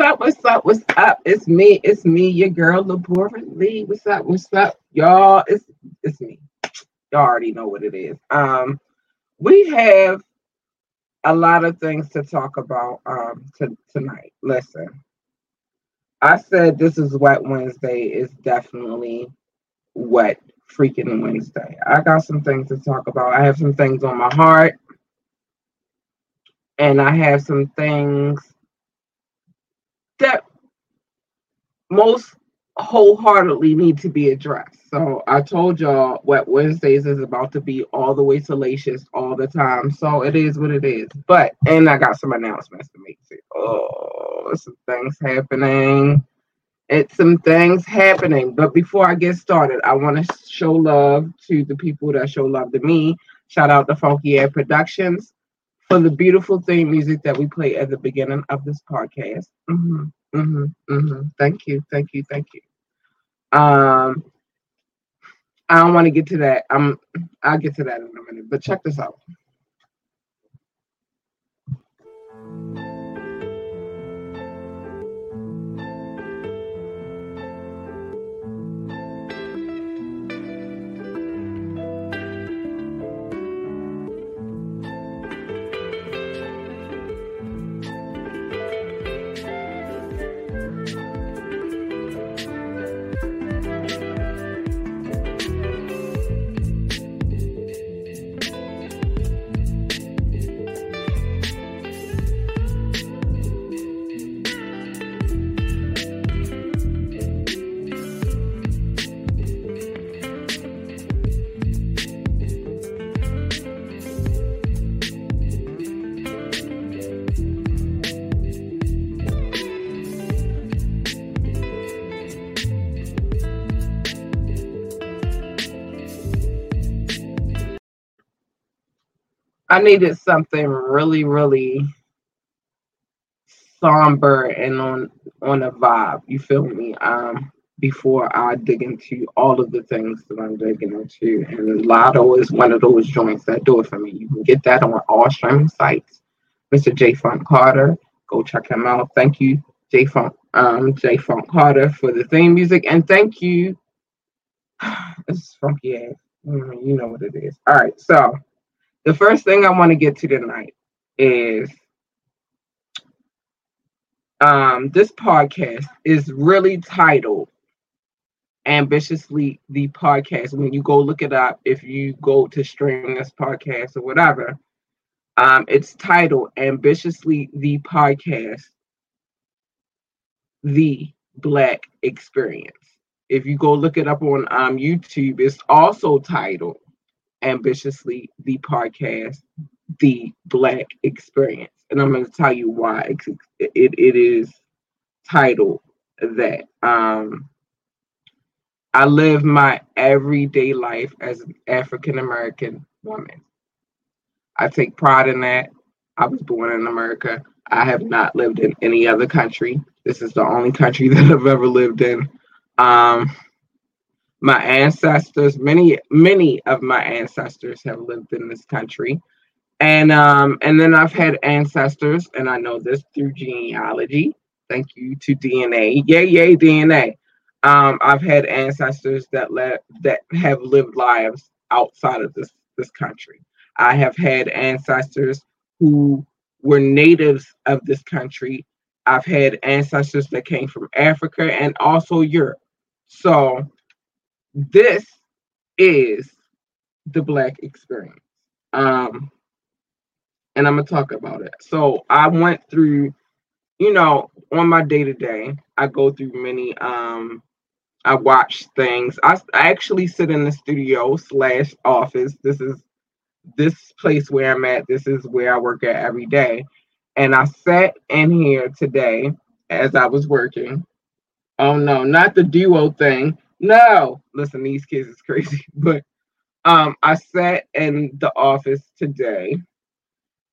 What's up? What's up? What's up? It's me. It's me, your girl, Labora Lee. What's up? What's up, y'all? It's it's me. Y'all already know what it is. Um, we have a lot of things to talk about um to, tonight. Listen, I said this is Wet Wednesday is definitely wet freaking Wednesday. I got some things to talk about. I have some things on my heart, and I have some things that most wholeheartedly need to be addressed. So I told y'all what Wednesdays is about to be all the way salacious all the time. So it is what it is. But and I got some announcements to make too. Oh, some things happening. It's some things happening. But before I get started, I want to show love to the people that show love to me. Shout out to Funky Air Productions for the beautiful theme music that we play at the beginning of this podcast. Mm-hmm, mm-hmm, mm-hmm. Thank you, thank you, thank you. Um, I don't want to get to that. I'm. I'll get to that in a minute. But check this out. I needed something really, really somber and on on a vibe. You feel me? Um, before I dig into all of the things that I'm digging into, and Latto is one of those joints that do it for me. You can get that on all streaming sites. Mr. J Funk Carter, go check him out. Thank you, J Funk, um, J Funk Carter for the theme music, and thank you. This is funky ass. Mm, you know what it is. All right, so the first thing I want to get to tonight is um, this podcast is really titled Ambitiously the Podcast. When you go look it up, if you go to stream this podcast or whatever, um, it's titled Ambitiously the Podcast The Black Experience. If you go look it up on um, YouTube, it's also titled ambitiously the podcast the black experience. And i'm going to tell you why it, it is titled that. Um i live my everyday life as an african american woman. I take pride in that. I was born in america. I have not lived in any other country. This is the only country that i've ever lived in. Um my ancestors, many many of my ancestors have lived in this country, and um, and then I've had ancestors, and I know this through genealogy. Thank you to DNA, yay yay DNA. Um, I've had ancestors that let that have lived lives outside of this this country. I have had ancestors who were natives of this country. I've had ancestors that came from Africa and also Europe. So this is the black experience. Um, and I'm gonna talk about it. So I went through, you know, on my day to day, I go through many um I watch things. I, I actually sit in the studio slash office. This is this place where I'm at. This is where I work at every day. And I sat in here today as I was working. Oh no, not the duo thing. No, listen, these kids is crazy. But um, I sat in the office today,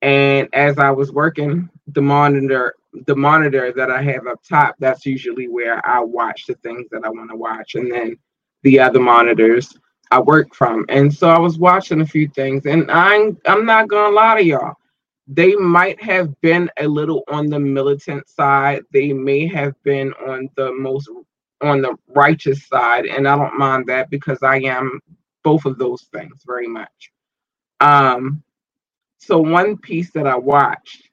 and as I was working, the monitor, the monitor that I have up top, that's usually where I watch the things that I want to watch, and then the other monitors I work from. And so I was watching a few things, and I'm I'm not gonna lie to y'all. they might have been a little on the militant side. They may have been on the most on the righteous side, and I don't mind that because I am both of those things very much. Um, so one piece that I watched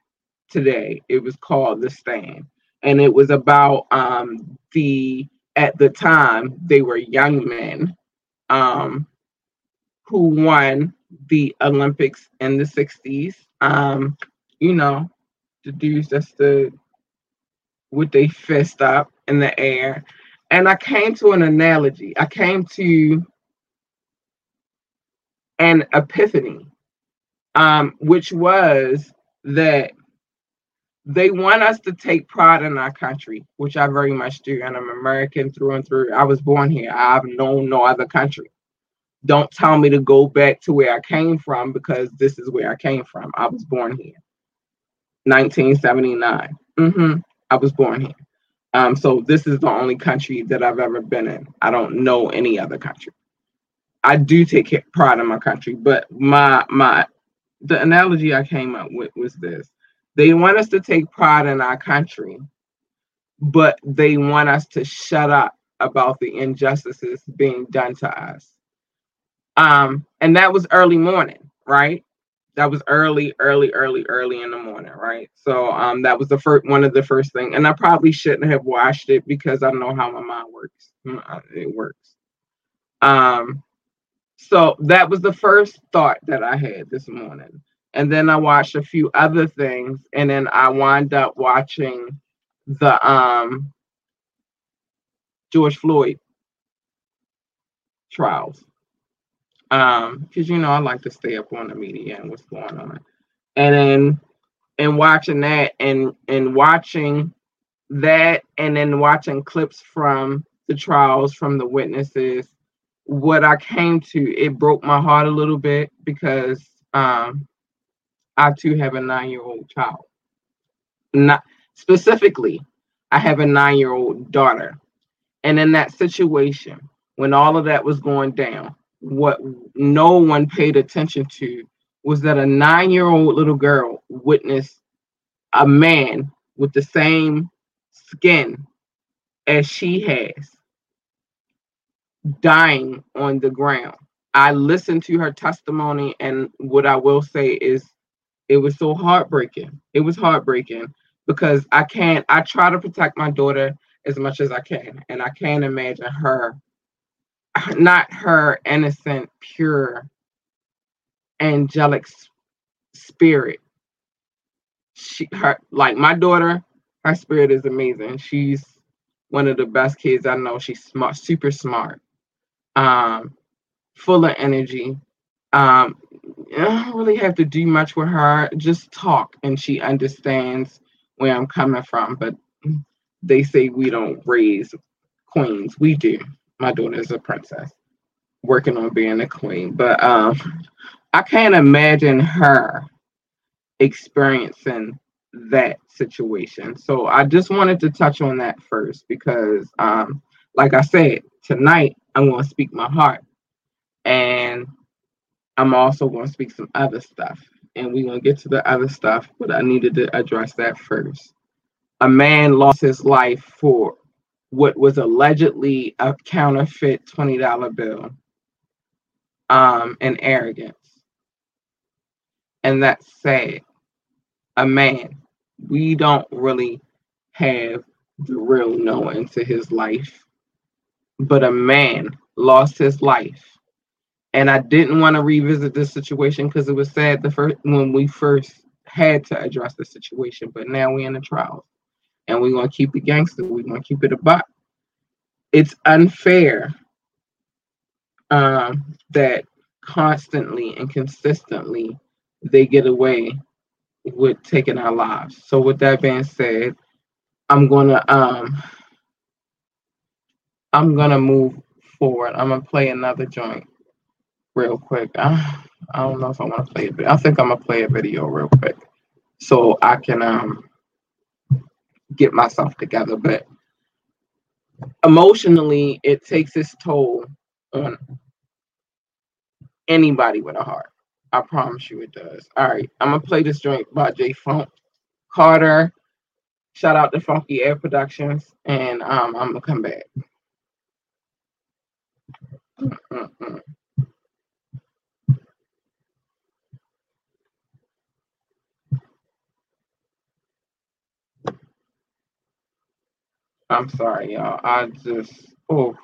today, it was called The Stand, and it was about um, the at the time they were young men um, who won the Olympics in the 60s. Um, you know, the dudes that's the with their fist up in the air. And I came to an analogy. I came to an epiphany, um, which was that they want us to take pride in our country, which I very much do. And I'm American through and through. I was born here. I've known no other country. Don't tell me to go back to where I came from because this is where I came from. I was born here. 1979. Mm-hmm. I was born here. Um, so this is the only country that I've ever been in. I don't know any other country. I do take pride in my country, but my my the analogy I came up with was this they want us to take pride in our country, but they want us to shut up about the injustices being done to us. Um, and that was early morning, right? That was early, early, early, early in the morning, right? So um, that was the first one of the first thing, and I probably shouldn't have watched it because I know how my mind works. It works. Um, so that was the first thought that I had this morning and then I watched a few other things, and then I wind up watching the um George Floyd trials. Um, because you know I like to stay up on the media and what's going on. And then and watching that and and watching that and then watching clips from the trials from the witnesses, what I came to, it broke my heart a little bit because um I too have a nine year old child. Not specifically, I have a nine year old daughter. And in that situation, when all of that was going down, what no one paid attention to was that a nine year old little girl witnessed a man with the same skin as she has dying on the ground. I listened to her testimony, and what I will say is it was so heartbreaking. It was heartbreaking because I can't, I try to protect my daughter as much as I can. And I can't imagine her, not her innocent, pure, angelic spirit. She, her, like my daughter, her spirit is amazing. She's one of the best kids I know. She's smart, super smart, um, full of energy. Um, I don't really have to do much with her. Just talk, and she understands where I'm coming from. But they say we don't raise queens. We do. My daughter is a princess, working on being a queen. But um, I can't imagine her experiencing that situation. So I just wanted to touch on that first because, um, like I said, tonight I'm going to speak my heart. And I'm also going to speak some other stuff, and we're going to get to the other stuff, but I needed to address that first. A man lost his life for what was allegedly a counterfeit $20 bill um, and arrogance. And that's sad. A man, we don't really have the real knowing to his life, but a man lost his life and I didn't want to revisit this situation because it was sad the first when we first had to address the situation, but now we're in the trials, and we're gonna keep it gangster. We're gonna keep it a buck. It's unfair um, that constantly and consistently they get away with taking our lives. So with that being said, I'm gonna um I'm gonna move forward. I'm gonna play another joint real quick. I, I don't know if I want to play it, but I think I'm gonna play a video real quick so I can um get myself together. But emotionally, it takes its toll on anybody with a heart. I promise you it does. All right, I'm gonna play this joint by J Funk Carter. Shout out to Funky Air Productions, and um, I'm gonna come back. Mm-mm-mm. I'm sorry, y'all. I just oh.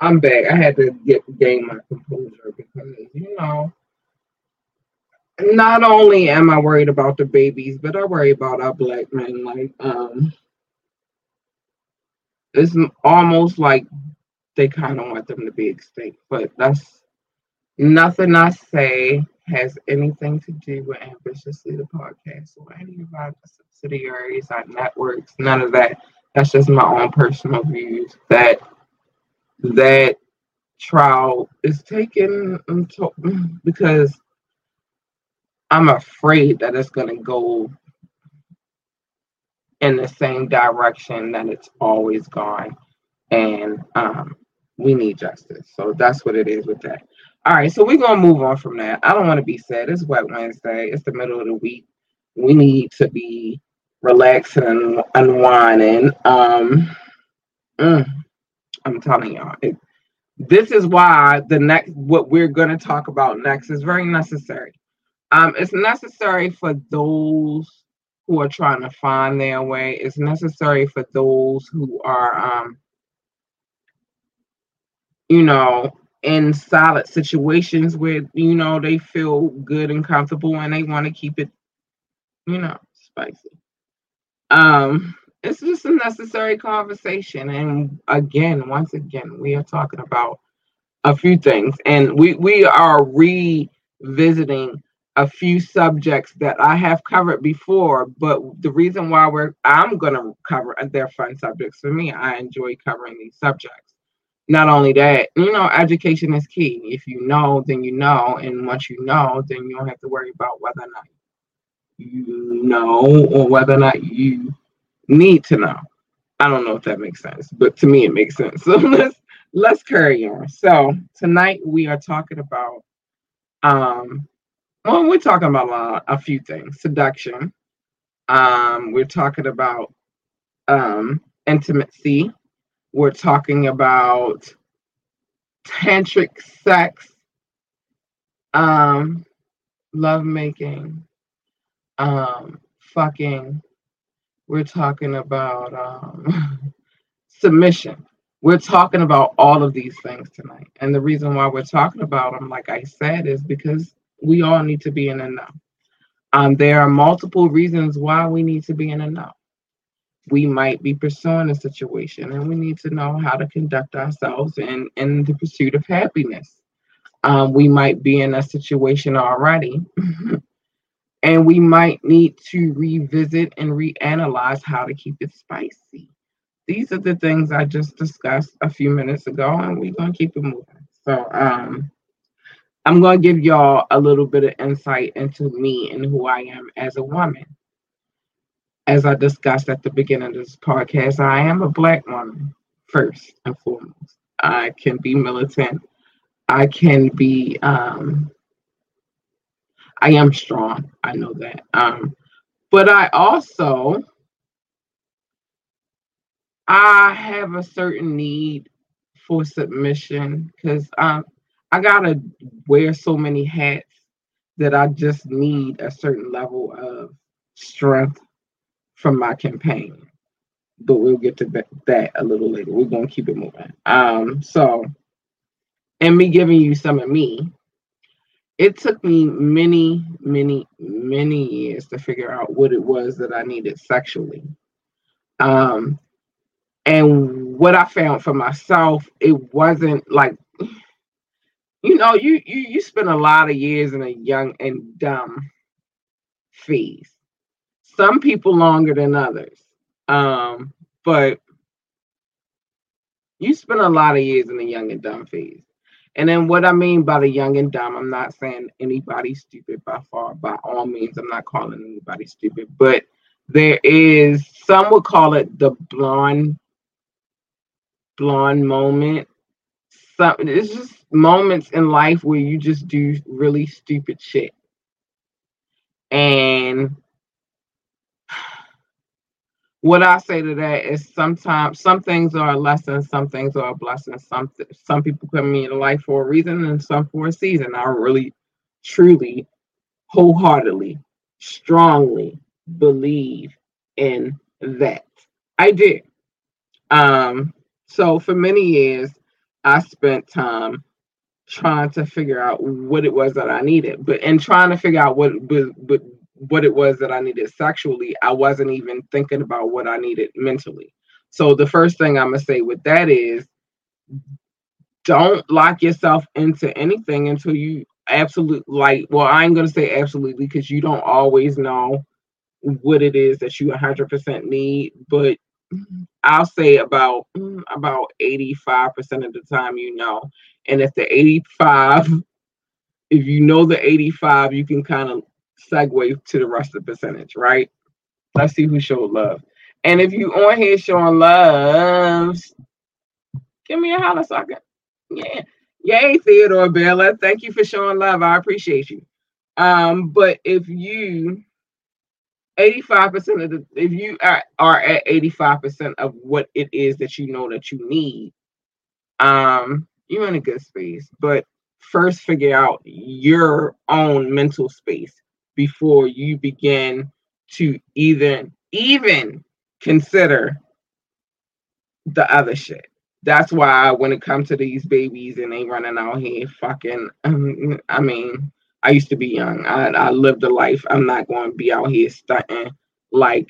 I'm back. I had to get gain my composure because you know, not only am I worried about the babies, but I worry about our black men. Like, um, it's almost like they kind of want them to be extinct. But that's nothing I say has anything to do with ambitiously the podcast or any of our subsidiaries, our networks, none of that. That's just my own personal views that that trial is taken until because I'm afraid that it's going to go in the same direction that it's always gone. And um, we need justice. So that's what it is with that. All right, so we're going to move on from that. I don't want to be sad. It's Wet Wednesday, it's the middle of the week. We need to be relaxing and unwinding. Um, mm, I'm telling y'all, it, this is why the next what we're going to talk about next is very necessary. Um, it's necessary for those who are trying to find their way. It's necessary for those who are, um, you know, in solid situations where you know they feel good and comfortable and they want to keep it, you know, spicy. Um, it's just a necessary conversation. And again, once again, we are talking about a few things, and we we are revisiting a few subjects that I have covered before. But the reason why we're I'm gonna cover they're fun subjects for me. I enjoy covering these subjects. Not only that, you know, education is key. If you know, then you know, and once you know, then you don't have to worry about whether or not you know or whether or not you need to know. I don't know if that makes sense, but to me it makes sense. So let's let's carry on. So tonight we are talking about um well we're talking about a, few things. Seduction. Um we're talking about um intimacy. We're talking about tantric sex, um, love making, um, fucking, we're talking about um, submission. We're talking about all of these things tonight. And the reason why we're talking about them, like I said, is because we all need to be in a. Um, there are multiple reasons why we need to be in a. We might be pursuing a situation and we need to know how to conduct ourselves in, in the pursuit of happiness. Um, we might be in a situation already and we might need to revisit and reanalyze how to keep it spicy. These are the things I just discussed a few minutes ago, and we're gonna keep it moving. So, um, I'm gonna give y'all a little bit of insight into me and who I am as a woman. As I discussed at the beginning of this podcast, I am a black woman first and foremost. I can be militant. I can be um, I am strong. I know that. Um, but I also I have a certain need for submission because um, I gotta wear so many hats that I just need a certain level of strength from my campaign. But we'll get to that a little later. We're gonna keep it moving. Um, so, and me giving you some of me, it took me many, many, many years to figure out what it was that I needed sexually. Um, and what I found for myself, it wasn't like, you know, you you you spend a lot of years in a young and dumb phase. Some people longer than others, um, but you spend a lot of years in the young and dumb phase. And then what I mean by the young and dumb, I'm not saying anybody stupid by far, by all means. I'm not calling anybody stupid, but there is some would call it the blonde blonde moment. Some it's just moments in life where you just do really stupid shit. And what I say to that is sometimes some things are a lesson, some things are a blessing. Some some people come into life for a reason and some for a season. I really, truly, wholeheartedly, strongly believe in that. I do. Um, so for many years, I spent time trying to figure out what it was that I needed, but in trying to figure out what but, but what it was that I needed sexually, I wasn't even thinking about what I needed mentally. So the first thing I'm gonna say with that is don't lock yourself into anything until you absolutely like well, I ain't gonna say absolutely because you don't always know what it is that you 100% need, but I'll say about about 85% of the time you know. And if the 85 if you know the 85, you can kind of segue to the rest of the percentage, right? Let's see who showed love. And if you on here showing love, give me a holler socket. Yeah. Yay, Theodore Bella. Thank you for showing love. I appreciate you. Um, but if you 85% of the if you are, are at 85% of what it is that you know that you need, um, you're in a good space. But first figure out your own mental space before you begin to even even consider the other shit. That's why when it comes to these babies and they running out here fucking um, I mean, I used to be young. I, I lived a life. I'm not going to be out here stunting like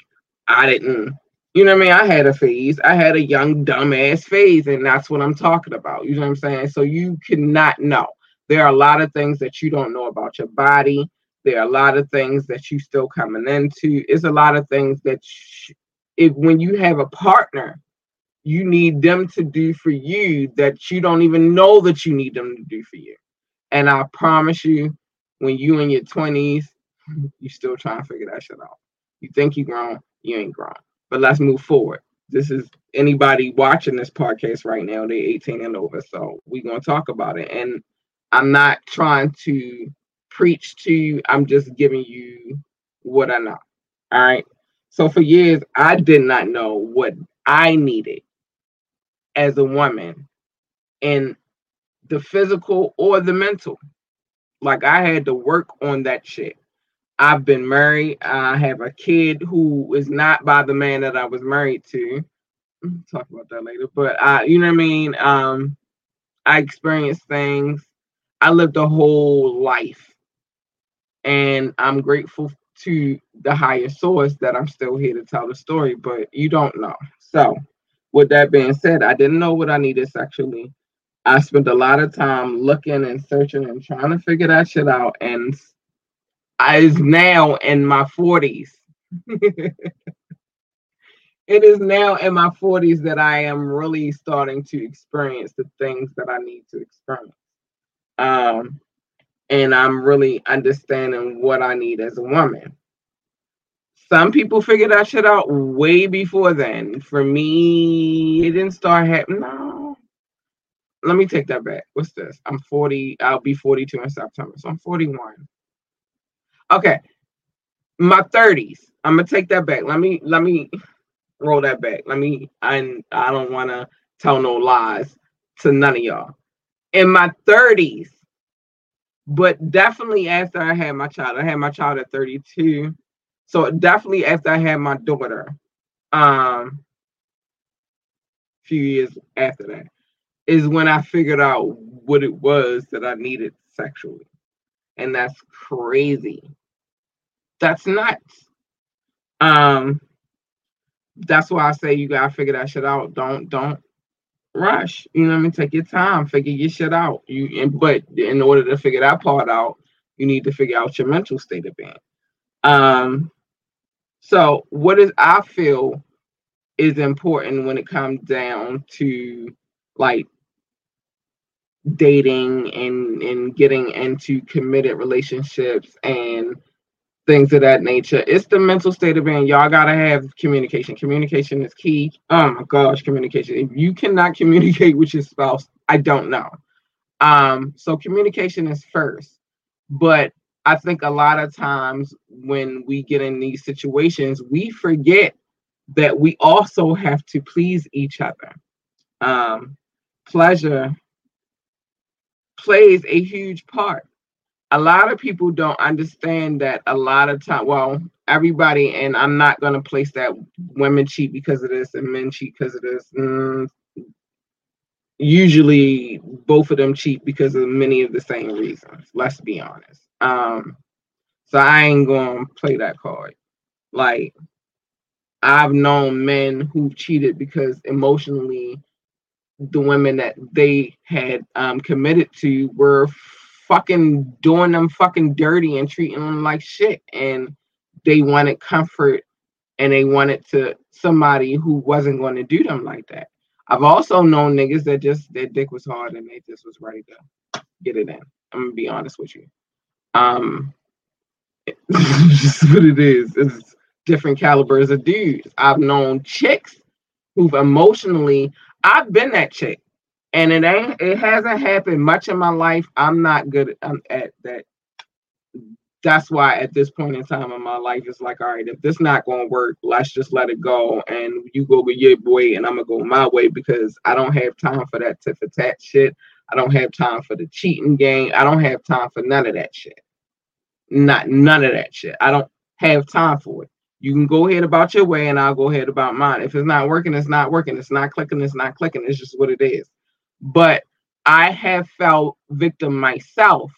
I didn't you know what I mean? I had a phase. I had a young dumbass phase, and that's what I'm talking about. You know what I'm saying? So you cannot know. There are a lot of things that you don't know about your body. There are a lot of things that you still coming into. It's a lot of things that sh- if when you have a partner, you need them to do for you that you don't even know that you need them to do for you. And I promise you, when you in your 20s, you still trying to figure that shit out. You think you grown, you ain't grown. But let's move forward. This is anybody watching this podcast right now, they 18 and over. So we're gonna talk about it. And I'm not trying to preach to you, I'm just giving you what I know. All right. So for years, I did not know what I needed as a woman in the physical or the mental. Like I had to work on that shit. I've been married. I have a kid who is not by the man that I was married to. We'll talk about that later. But I, you know what I mean? Um, I experienced things. I lived a whole life. And I'm grateful to the higher source that I'm still here to tell the story, but you don't know. So, with that being said, I didn't know what I needed sexually. I spent a lot of time looking and searching and trying to figure that shit out. And I is now in my 40s. it is now in my 40s that I am really starting to experience the things that I need to experience. Um, and I'm really understanding what I need as a woman. Some people figure that shit out way before then. For me, it didn't start happening. No. Let me take that back. What's this? I'm 40. I'll be 42 in September. So I'm 41. Okay. My 30s. I'm gonna take that back. Let me let me roll that back. Let me I I don't wanna tell no lies to none of y'all. In my 30s, but definitely after I had my child, I had my child at 32. So definitely after I had my daughter, um, a few years after that, is when I figured out what it was that I needed sexually. And that's crazy that's nuts. Um, that's why I say you gotta figure that shit out. Don't don't rush. You know what I mean? Take your time, figure your shit out. You and but in order to figure that part out, you need to figure out your mental state of being. Um, so what is I feel is important when it comes down to like dating and and getting into committed relationships and things of that nature. It's the mental state of being. Y'all gotta have communication. Communication is key. Oh my gosh, communication. If you cannot communicate with your spouse, I don't know. Um, so communication is first. But I think a lot of times when we get in these situations, we forget that we also have to please each other. Um, pleasure plays a huge part a lot of people don't understand that a lot of time well everybody and i'm not going to place that women cheat because of this and men cheat because of this mm, usually both of them cheat because of many of the same reasons let's be honest. Um so i ain't going to play that card. Like i've known men who cheated because emotionally the women that they had um, committed to were fucking doing them fucking dirty and treating them like shit. And they wanted comfort and they wanted to somebody who wasn't going to do them like that. I've also known niggas that just their dick was hard and they just was ready to get it in. I'm gonna be honest with you. Um just what it is. It's different calibers of dudes. I've known chicks who've emotionally I've been that chick and it ain't it hasn't happened much in my life i'm not good at, um, at that that's why at this point in time in my life it's like all right if this not to work let's just let it go and you go with your way and i'm gonna go my way because i don't have time for that tit for tat shit I don't have time for the cheating game. I don't have time for none of that shit. Not none of that shit. I don't have time for it. You can go ahead about your way and I'll go ahead about mine. If it's not working, it's not working. It's not clicking, it's not clicking. It's just what it is. But I have felt victim myself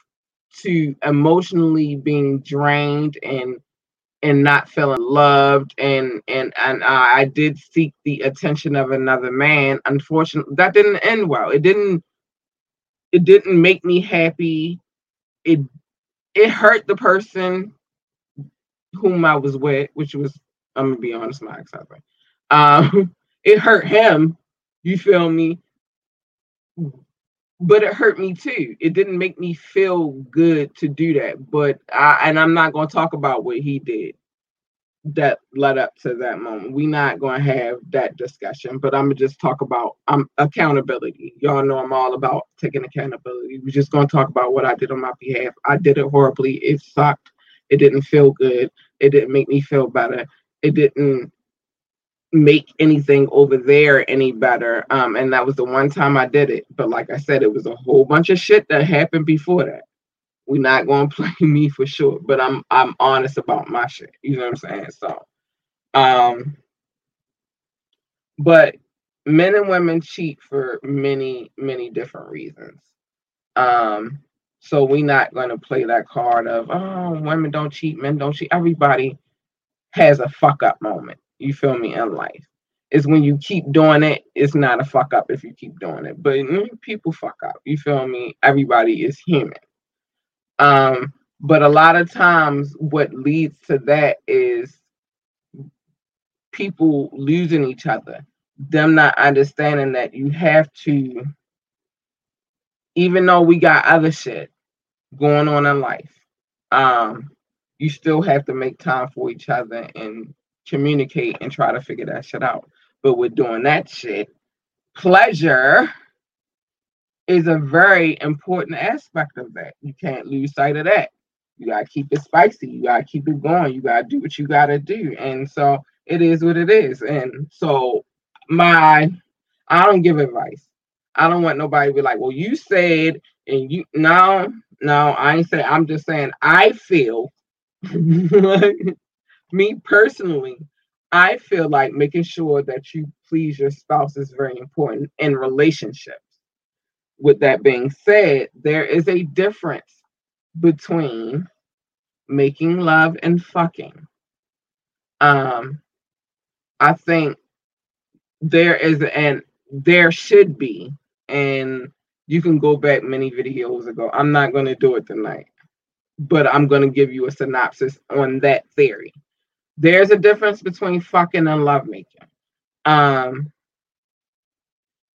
to emotionally being drained and and not feeling loved and and and I did seek the attention of another man. Unfortunately, that didn't end well. It didn't it didn't make me happy. It it hurt the person whom I was with, which was I'm gonna be honest, my ex-husband. Um, it hurt him. You feel me? But it hurt me too. It didn't make me feel good to do that. But I and I'm not gonna talk about what he did that led up to that moment. We're not going to have that discussion, but I'm to just talk about um, accountability. Y'all know I'm all about taking accountability. We're just going to talk about what I did on my behalf. I did it horribly. It sucked. It didn't feel good. It didn't make me feel better. It didn't make anything over there any better. Um, and that was the one time I did it. But like I said, it was a whole bunch of shit that happened before that. We're not gonna play me for sure, but I'm I'm honest about my shit. You know what I'm saying? So um but men and women cheat for many, many different reasons. Um, so we're not gonna play that card of oh women don't cheat, men don't cheat. Everybody has a fuck up moment. You feel me in life. Is when you keep doing it, it's not a fuck up if you keep doing it. But people fuck up. You feel me? Everybody is human. Um, but a lot of times, what leads to that is people losing each other, them not understanding that you have to, even though we got other shit going on in life, um, you still have to make time for each other and communicate and try to figure that shit out. But with doing that shit, pleasure is a very important aspect of that. You can't lose sight of that. You gotta keep it spicy. You gotta keep it going. You gotta do what you gotta do. And so it is what it is. And so my I don't give advice. I don't want nobody to be like, well, you said and you no, no, I ain't say I'm just saying I feel me personally, I feel like making sure that you please your spouse is very important in relationships with that being said, there is a difference between making love and fucking. Um, I think there is and there should be, and you can go back many videos ago. I'm not going to do it tonight, but I'm going to give you a synopsis on that theory. There's a difference between fucking and lovemaking. Um,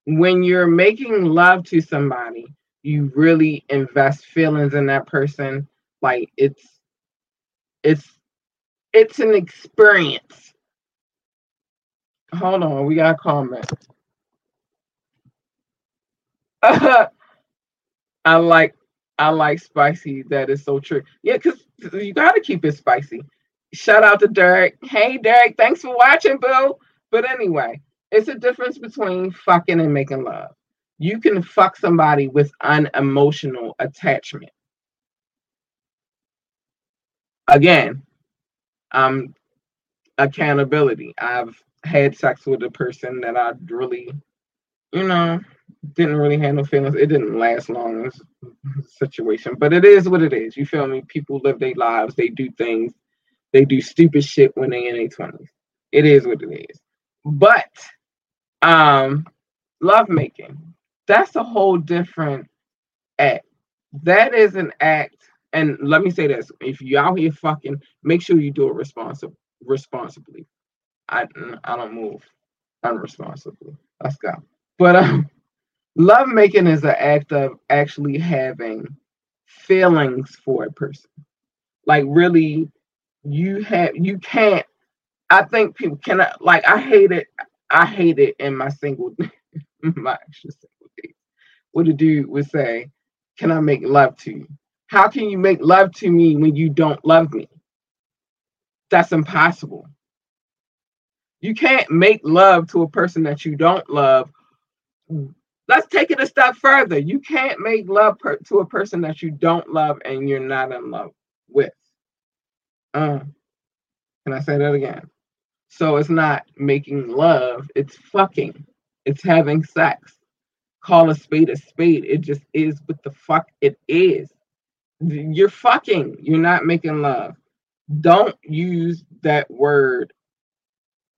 when you're making love to somebody, you really invest feelings in that person. Like it's it's it's an experience. Hold on, we got a comment. I like I like spicy. That is so true. Yeah, because you gotta keep it spicy. Shout out to Derek. Hey Derek, thanks for watching, boo. But anyway, it's a difference between fucking and making love. You can fuck somebody with unemotional attachment. Again, um, accountability. I've had sex with a person that I really, you know, didn't really no feelings. It didn't last long this situation, but it is what it is. You feel me? People live their lives, they do things, they do stupid shit when they in their twenties. It is what it is. But um, lovemaking, that's a whole different act. That is an act, and let me say this: if you out here fucking, make sure you do it responsible, responsibly. I I don't move unresponsibly. Let's go. But um, love making is an act of actually having feelings for a person. Like really, you have you can't. I think people cannot like. I hate it. I hate it in my single, my single days. What a dude would say, "Can I make love to you?" How can you make love to me when you don't love me? That's impossible. You can't make love to a person that you don't love let's take it a step further. You can't make love per- to a person that you don't love and you're not in love with. Uh, can I say that again? So it's not making love, it's fucking. It's having sex. Call a spade a spade. It just is what the fuck it is. You're fucking. You're not making love. Don't use that word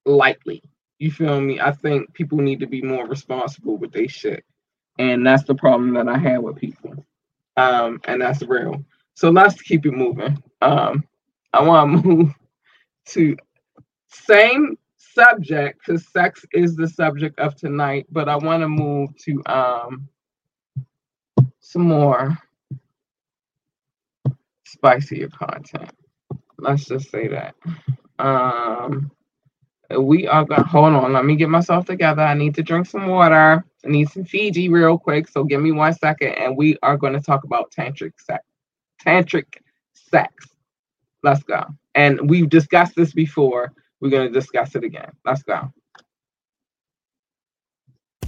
lightly. You feel me? I think people need to be more responsible with their shit. And that's the problem that I have with people. Um, and that's real. So let's keep it moving. Um, I want to move to same subject because sex is the subject of tonight, but I want to move to um some more spicier content. Let's just say that. Um we are going to hold on. Let me get myself together. I need to drink some water. I need some Fiji real quick. So give me one second, and we are going to talk about tantric sex. Tantric sex. Let's go. And we've discussed this before. We're going to discuss it again. Let's go.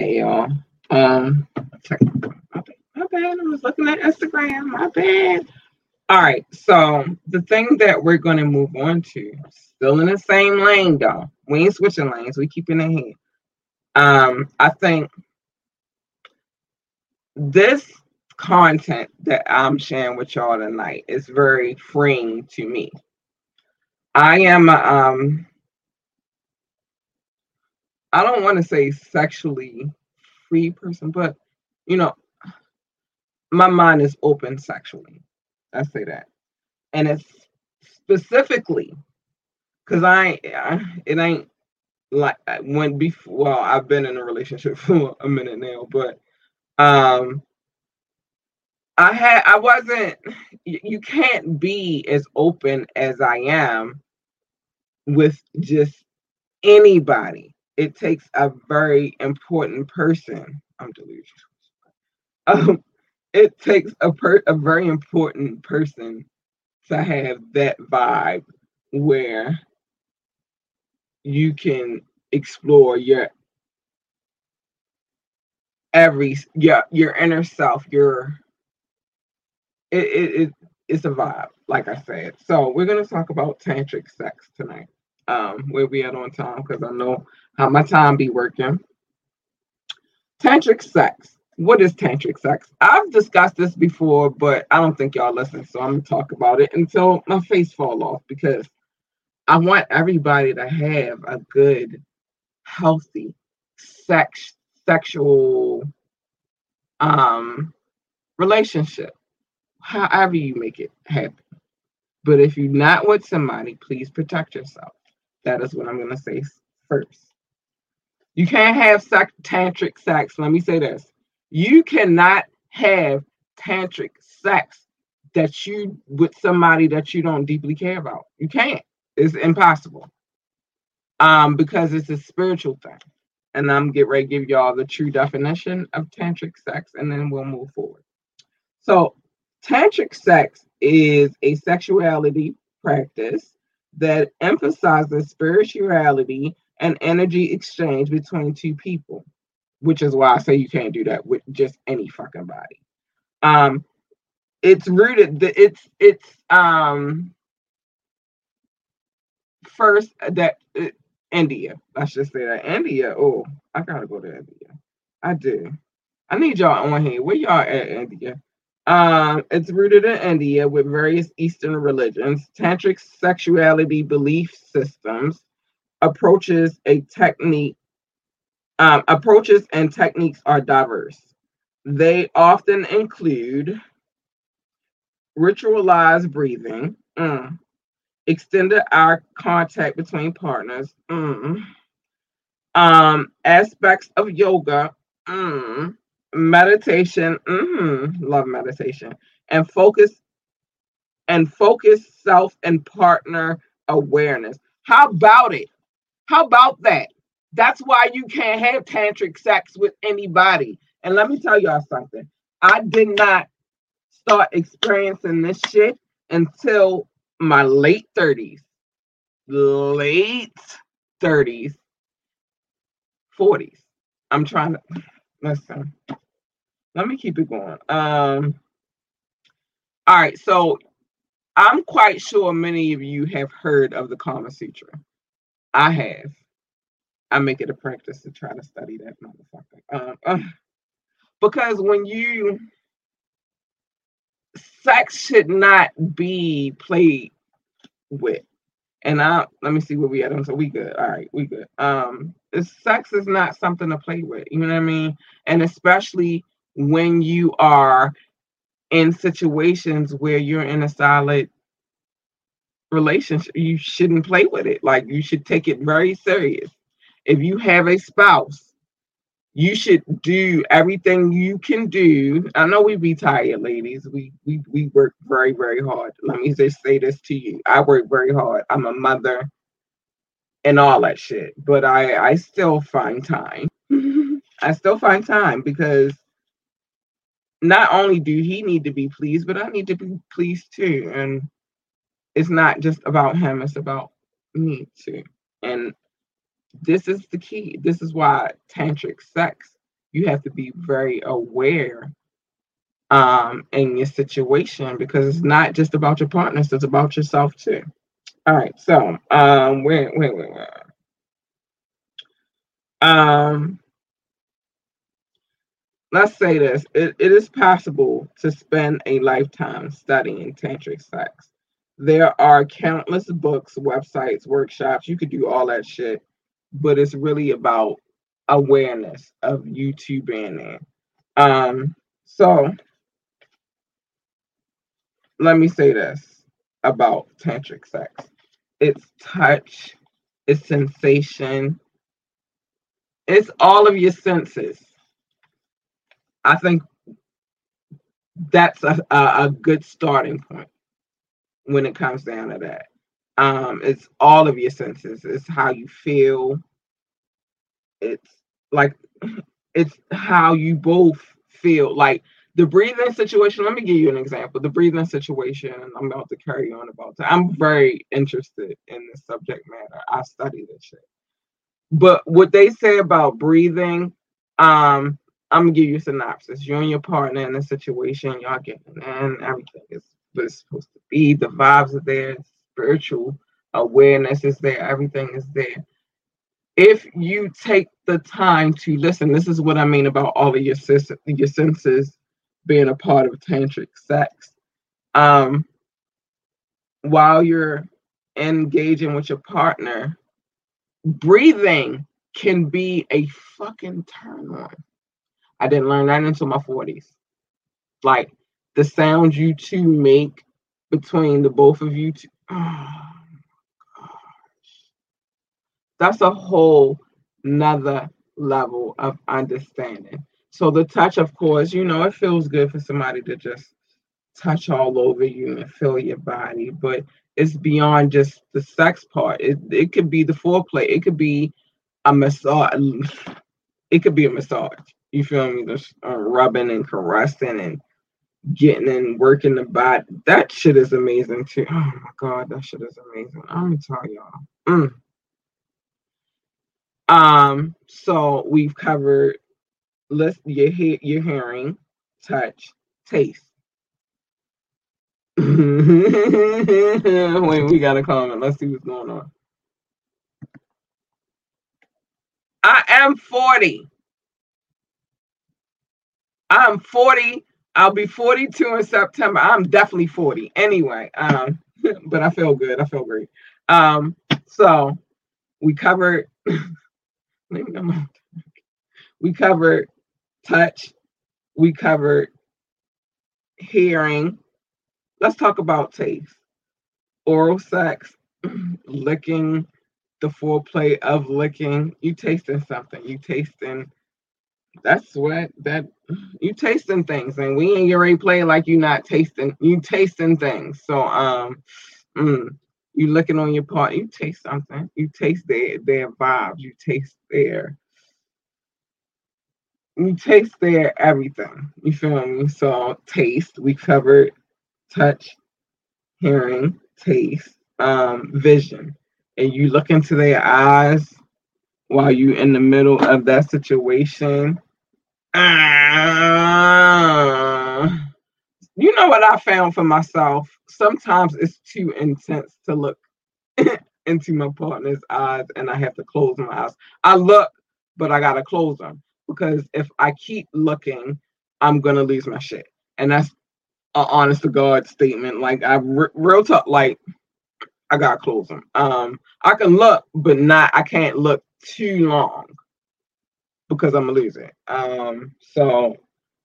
Hey y'all. Um, my bad. I was looking at Instagram. My bad. All right. So the thing that we're to move on to, still in the same lane, though. We ain't switching lanes. We keeping it here. Um, I think this content that I'm sharing with y'all tonight is very freeing to me. I am um I don't want to say sexually free person, but you know, my mind is open sexually. I say that, and it's specifically because I, I, it ain't like when before. Well, I've been in a relationship for a minute now, but um, I had I wasn't. You can't be as open as I am with just anybody it takes a very important person. I'm delusional. Um, it takes a per a very important person to have that vibe where you can explore your every your your inner self your it, it, it it's a vibe like i said so we're going to talk about tantric sex tonight um where we at on time because i know how my time be working. Tantric sex. What is tantric sex? I've discussed this before, but I don't think y'all listen, so I'm gonna talk about it until my face fall off because I want everybody to have a good, healthy sex sexual um relationship. However you make it happen. But if you're not with somebody, please protect yourself. That is what I'm gonna say first. You can't have sex, tantric sex. Let me say this. You cannot have tantric sex that you with somebody that you don't deeply care about. You can't. It's impossible. Um, because it's a spiritual thing. And I'm get ready to give y'all the true definition of tantric sex, and then we'll move forward. So, tantric sex is a sexuality practice that emphasizes spirituality an energy exchange between two people, which is why I say you can't do that with just any fucking body. Um, it's rooted. It's it's um first that uh, India. I should say that India. Oh, I gotta go to India. I do. I need y'all on here. Where y'all at India? Um, it's rooted in India with various Eastern religions, tantric sexuality belief systems, approaches a technique um, approaches and techniques are diverse. They often include ritualized breathing, mm, extended eye contact between partners, mm, Um, aspects of yoga, mm, meditation, mm, love meditation, and focus and focus self and partner awareness. How about it? How about that? That's why you can't have tantric sex with anybody. And let me tell y'all something. I did not start experiencing this shit until my late 30s. Late 30s, 40s. I'm trying to listen. Let me keep it going. Um all right, so I'm quite sure many of you have heard of the Kama Sutra. I have. I make it a practice to try to study that motherfucker. Um, uh, because when you sex should not be played with. And I let me see where we at on so we good. All right, we good. Um sex is not something to play with, you know what I mean? And especially when you are in situations where you're in a solid relationship, you shouldn't play with it. Like you should take it very serious. If you have a spouse, you should do everything you can do. I know we be tired, ladies. We we we work very, very hard. Let me just say this to you. I work very hard. I'm a mother and all that shit. But I I still find time. I still find time because not only do he need to be pleased, but I need to be pleased too. And it's not just about him, it's about me too. And this is the key. This is why tantric sex, you have to be very aware um in your situation because it's not just about your partners, it's about yourself too. All right, so um wait, wait, wait, wait. Um let's say this it, it is possible to spend a lifetime studying tantric sex there are countless books websites workshops. You could do all that shit but it's really about awareness of youtube being there. Um so let me say this about tantric sex. It's touch it's sensation it's all of your senses. I think that's a, a, a good starting point when it comes down to that. Um, it's all of your senses. It's how you feel. It's like it's how you both feel. Like the breathing situation. Let me give you an example. The breathing situation. I'm about to carry on about that. I'm very interested in this subject matter. I study this shit. But what they say about breathing, um, I'm gonna give you a synopsis. You and your partner in a situation, y'all getting in, everything is it's supposed to be. The vibes are there, spiritual awareness is there, everything is there. If you take the time to listen, this is what I mean about all of your senses, your senses being a part of tantric sex. Um, while you're engaging with your partner, breathing can be a fucking turn on I didn't learn that until my 40s. Like the sounds you two make between the both of you two. Oh. That's a whole nother level of understanding. So the touch, of course, you know, it feels good for somebody to just touch all over you and feel your body, but it's beyond just the sex part. It it could be the foreplay. It could be a massage. It could be a massage. You feel me? Just uh, rubbing and caressing and getting and working the body. That shit is amazing too. Oh my god, that shit is amazing. I'm gonna tell y'all. Mm. Um, so we've covered list your hear your hearing, touch, taste. Wait, we got a comment. Let's see what's going on. I am 40. I'm 40. I'll be 42 in September. I'm definitely 40 anyway. Um, but I feel good. I feel great. Um, so we covered we covered touch, we covered hearing. Let's talk about taste. Oral sex, licking, the foreplay of licking, you tasting something. You tasting that's what that you tasting things and we ain't ready play like you not tasting you tasting things. So um mm, you looking on your part, you taste something. You taste their their vibes, you taste their you taste their everything. You feel me? So taste, we covered touch, hearing, taste, um, vision. And you look into their eyes while you in the middle of that situation. Uh, you know what I found for myself? Sometimes it's too intense to look into my partner's eyes and I have to close my eyes. I look, but I gotta close them because if I keep looking, I'm gonna lose my shit. And that's an honest to God statement. Like I real talk, like I gotta close them. Um, I can look, but not. I can't look too long because I'm gonna lose it. Um, so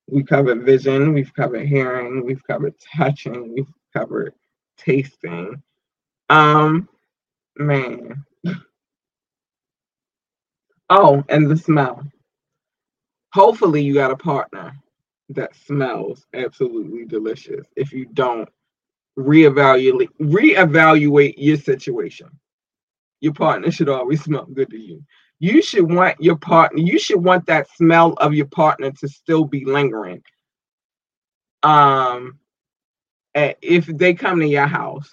we covered vision, we've covered hearing, we've covered touching, we've covered tasting. Um, man. Oh, and the smell hopefully you got a partner that smells absolutely delicious. If you don't, reevaluate reevaluate your situation. Your partner should always smell good to you. You should want your partner, you should want that smell of your partner to still be lingering. Um if they come to your house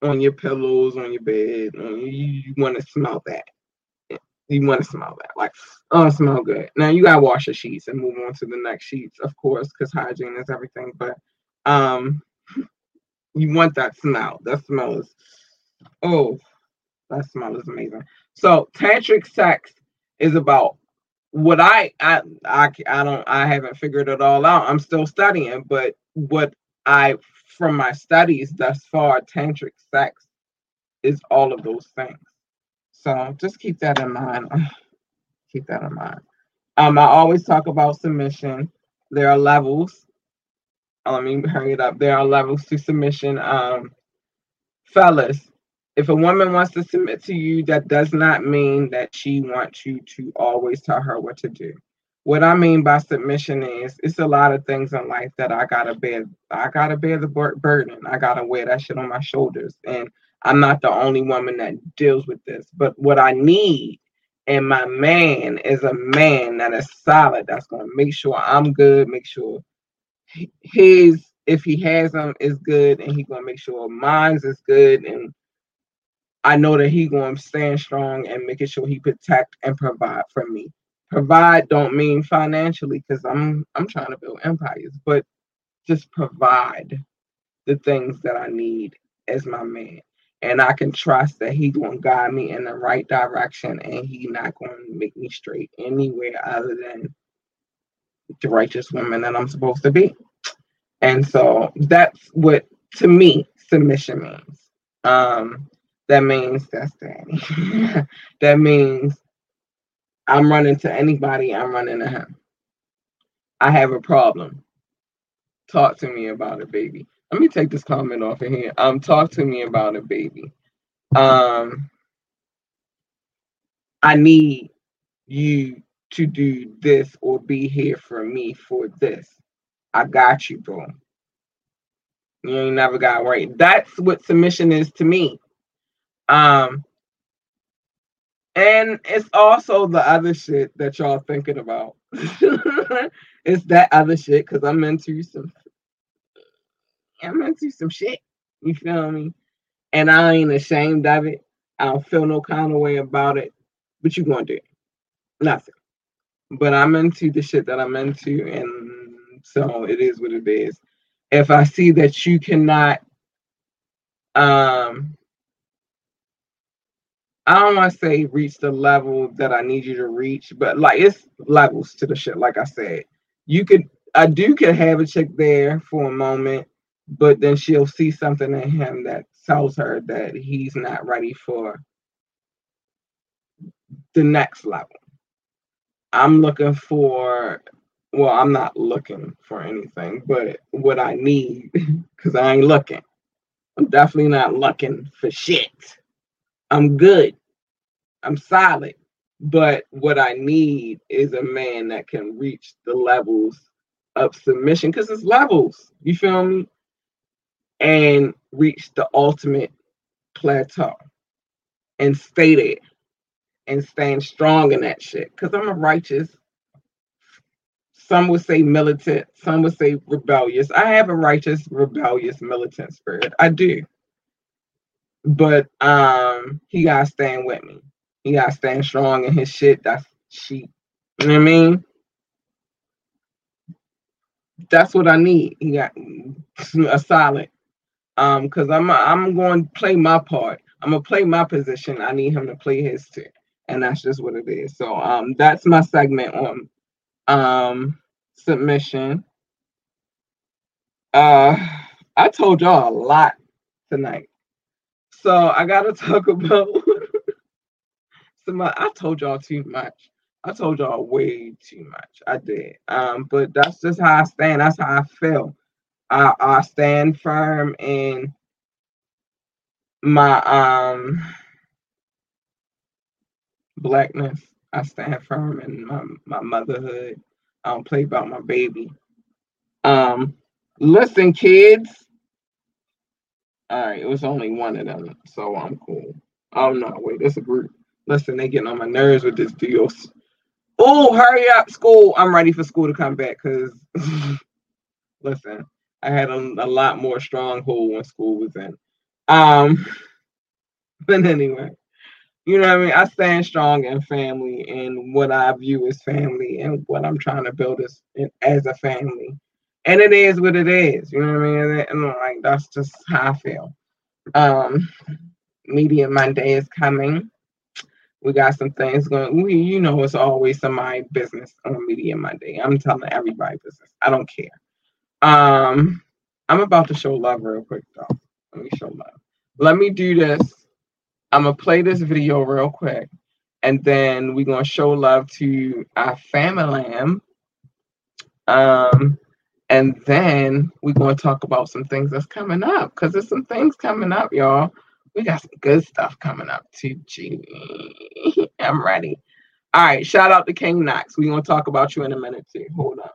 on your pillows, on your bed, you, you want to smell that you want to smell that. Like, oh, smell good. Now you gotta wash your sheets and move on to the next sheets, of course, because hygiene is everything. But um, you want that smell. That smell is, oh, that smell is amazing. So tantric sex is about what I I I I don't I haven't figured it all out. I'm still studying, but what I from my studies thus far, tantric sex is all of those things. So just keep that in mind. keep that in mind. Um, I always talk about submission. There are levels. Let me hurry it up. There are levels to submission. Um, fellas, if a woman wants to submit to you, that does not mean that she wants you to always tell her what to do. What I mean by submission is it's a lot of things in life that I gotta bear. I gotta bear the burden. I gotta wear that shit on my shoulders. And I'm not the only woman that deals with this. But what I need and my man is a man that is solid, that's to make sure I'm good, make sure his, if he has them, is good, and he's to make sure mine's is good. And I know that he going to stand strong and making sure he protect and provide for me. Provide don't mean financially because I'm I'm trying to build empires, but just provide the things that I need as my man and I can trust that he gonna guide me in the right direction and he not gonna make me straight anywhere other than the righteous woman that I'm supposed to be. And so that's what to me submission means. Um that means that's daddy. that means I'm running to anybody, I'm running to him. I have a problem. Talk to me about it, baby let me take this comment off of here. Um, talk to me about it, baby. Um, I need you to do this or be here for me for this. I got you, bro. You ain't never got right. That's what submission is to me. Um, and it's also the other shit that y'all thinking about. it's that other shit because I'm into some I'm into some shit. You feel me? And I ain't ashamed of it. I don't feel no kind of way about it. But you gonna do it. Nothing. But I'm into the shit that I'm into, and so it is what it is. If I see that you cannot um I don't want to say reach the level that I need you to reach, but like it's levels to the shit. Like I said, you could, I do could have a chick there for a moment but then she'll see something in him that tells her that he's not ready for the next level. I'm looking for, well, I'm not looking for anything, but what I need, because I ain't looking. I'm definitely not looking for shit. I'm good. I'm solid. But what I need is a man that can reach the levels of submission because it's levels. You feel me? And reach the ultimate plateau and stay there and stand strong in that shit. Because I'm a righteous, some would say militant, some would say rebellious. I have a righteous, rebellious, militant spirit. I do. But um he gotta stand with me. He gotta stand strong in his shit. That's she. You know what I mean? That's what I need. He got a solid. Um, because I'm I'm going to play my part. I'm gonna play my position. I need him to play his too, and that's just what it is. So um, that's my segment on um submission. Uh, I told y'all a lot tonight, so I gotta talk about. some. I told y'all too much. I told y'all way too much. I did. Um, but that's just how I stand. That's how I feel. I, I stand firm in my um blackness. I stand firm in my, my motherhood. I don't play about my baby. Um, listen, kids. All right, it was only one of them, so I'm cool. Oh no, wait, there's a group. Listen, they getting on my nerves with this deal. Oh, hurry up, school. I'm ready for school to come back because listen, I had a, a lot more stronghold when school was in. Um, but anyway, you know what I mean? I stand strong in family and what I view as family and what I'm trying to build as as a family. And it is what it is, you know what I mean? And like that's just how I feel. Um Media Monday is coming. We got some things going. We, you know, it's always my business on Media Monday. I'm telling everybody business. I don't care. Um, I'm about to show love real quick though. Let me show love. Let me do this. I'm gonna play this video real quick, and then we're gonna show love to our family. Um, and then we're gonna talk about some things that's coming up because there's some things coming up, y'all. We got some good stuff coming up too. Gee, I'm ready. All right, shout out to King Knox. We're gonna talk about you in a minute too. Hold up.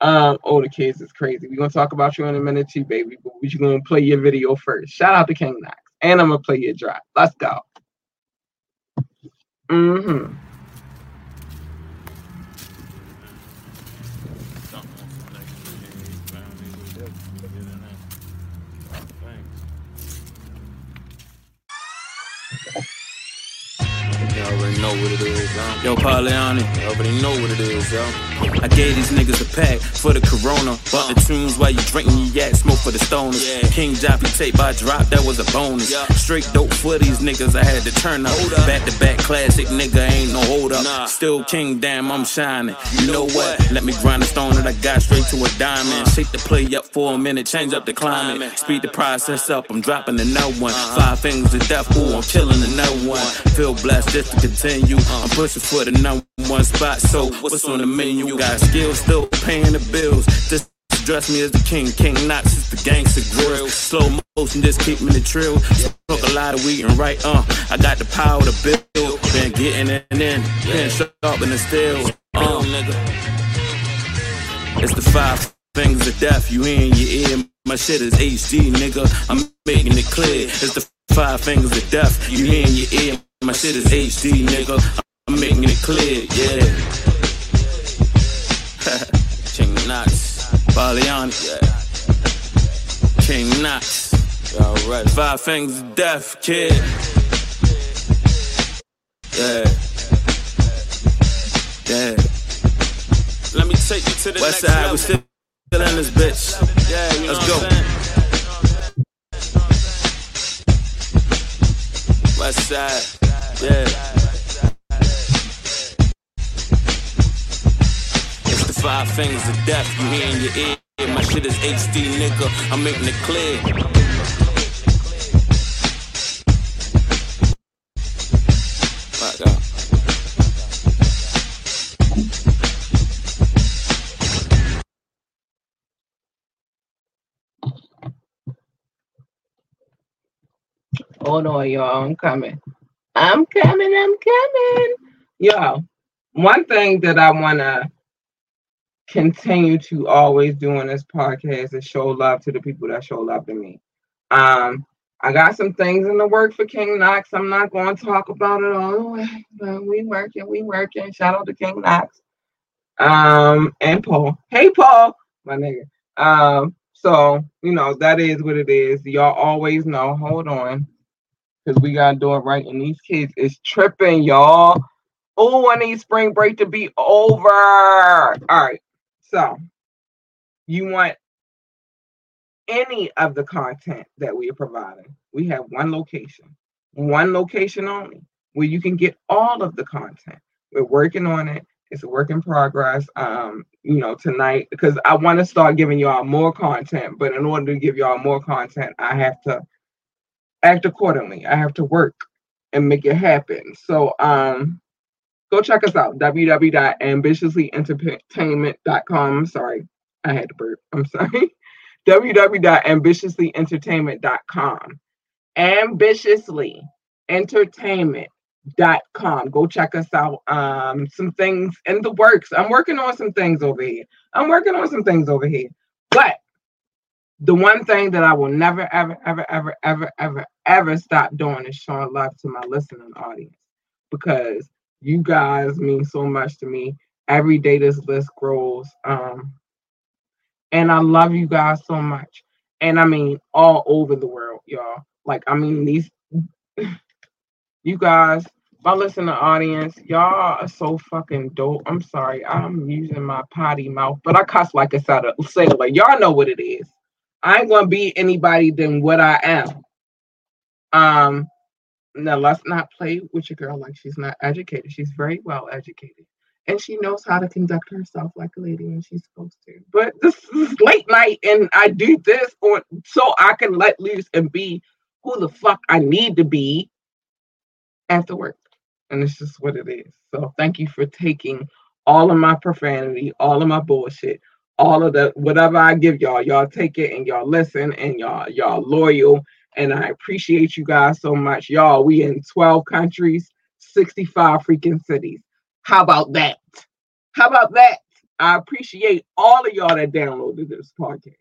Um, oh, the kids is crazy. We're gonna talk about you in a minute too, baby. But we're gonna play your video first. Shout out to King Knox. And I'm gonna play your drop. Let's go. Mm-hmm. You already know what it is, yo. Yo, Pauliani, you already know what it is, yo. I gave these niggas a pack for the corona. Bought the tunes while you drinking your yak, smoke for the stoners. Yeah. King Joppy tape by drop, that was a bonus. Yeah. Straight dope for these niggas, I had to turn up. Back to back classic, nigga, ain't no hold up. Nah. Still king, damn, I'm shining. You know what? Let me grind the stone that I got straight to a diamond. Uh. Shake the play up for a minute, change up the climate. Speed the process up, I'm dropping another one. Uh-huh. Five fingers of death, ooh, I'm killing another one. Feel blessed just to continue. I'm pushing for the number one spot, so what's on the menu? Got skills, still paying the bills. Just dress me as the king. King Knox is the gangster grill. Slow motion, just keep me the trill. Smoke a lot of weed and right, uh, I got the power to build. Been getting it in, been sharp in the steel. Um, nigga. It's the five fingers of death, you in your ear. My shit is HD, nigga. I'm making it clear. It's the five fingers of death, you in your ear. My shit is HD, nigga. I'm making it clear, yeah. King Knox, Baliani, yeah. King Knox, alright. Five fingers of death, kid. Yeah. Yeah. Let me take you to the West next side, level. we still in this bitch. Yeah, you Let's go. West side. Yeah. It's the five fingers of death you hear in your ear. My shit is HD, nigga. I'm making it clear. Hold on, y'all. I'm coming. I'm coming, I'm coming. Yo, one thing that I want to continue to always do on this podcast is show love to the people that show love to me. Um, I got some things in the work for King Knox. I'm not going to talk about it all the way, but we working, we working. Shout out to King Knox. Um, and Paul. Hey Paul, my nigga. Um, so you know that is what it is. Y'all always know. Hold on, because we gotta do it right. And these kids is tripping, y'all. Oh, I need spring break to be over. All right. So you want any of the content that we are providing. We have one location, one location only, where you can get all of the content. We're working on it. It's a work in progress. Um, you know, tonight because I want to start giving y'all more content, but in order to give y'all more content, I have to act accordingly. I have to work and make it happen. So um go check us out www.ambitiouslyentertainment.com. Sorry, I had to burp. I'm sorry. www.ambitiouslyentertainment.com. Ambitiously Entertainment dot com. Go check us out. Um, some things in the works. I'm working on some things over here. I'm working on some things over here. But the one thing that I will never, ever, ever, ever, ever, ever, ever stop doing is showing love to my listening audience because you guys mean so much to me. Every day this list grows. Um, and I love you guys so much. And I mean all over the world, y'all. Like, I mean, these you guys my listening audience, y'all are so fucking dope. I'm sorry, I'm using my potty mouth, but I cuss like a sailor. Y'all know what it is. I ain't gonna be anybody than what I am. Um, now let's not play with your girl like she's not educated. She's very well educated, and she knows how to conduct herself like a lady, and she's supposed to. But this is late night, and I do this on so I can let loose and be who the fuck I need to be after work and it's just what it is. So thank you for taking all of my profanity, all of my bullshit, all of the whatever I give y'all. Y'all take it and y'all listen and y'all y'all loyal. And I appreciate you guys so much. Y'all, we in 12 countries, 65 freaking cities. How about that? How about that? I appreciate all of y'all that downloaded this podcast.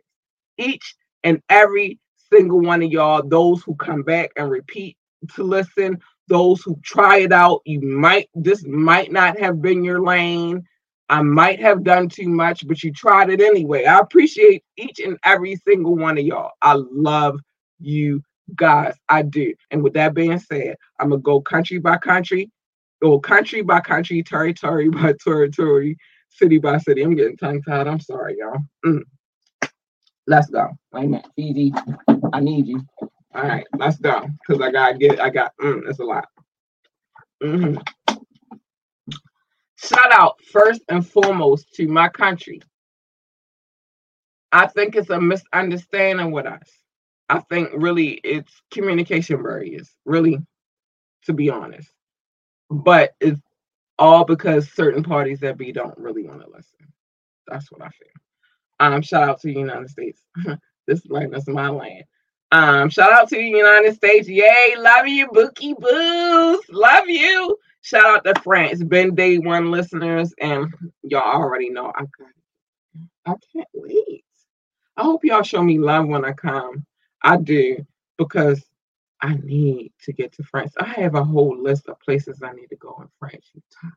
Each and every single one of y'all, those who come back and repeat to listen, those who try it out, you might, this might not have been your lane. I might have done too much, but you tried it anyway. I appreciate each and every single one of y'all. I love you guys. I do. And with that being said, I'm going to go country by country, go country by country, territory by territory, city by city. I'm getting tongue tied. I'm sorry, y'all. Mm. Let's go. Wait a minute. Fiji, I need you. All right, let's go. Cause I gotta get. I got. Mm, that's a lot. Mm-hmm. Shout out first and foremost to my country. I think it's a misunderstanding with us. I think really it's communication barriers, really, to be honest. But it's all because certain parties that be don't really want to listen. That's what I feel. Um, shout out to the United States. this land is my land. Um, shout out to the United States. Yay, love you, Bookie Boos. Love you. Shout out to France, been day one listeners, and y'all already know I got I can't wait. I hope y'all show me love when I come. I do because I need to get to France. I have a whole list of places I need to go in France. You top.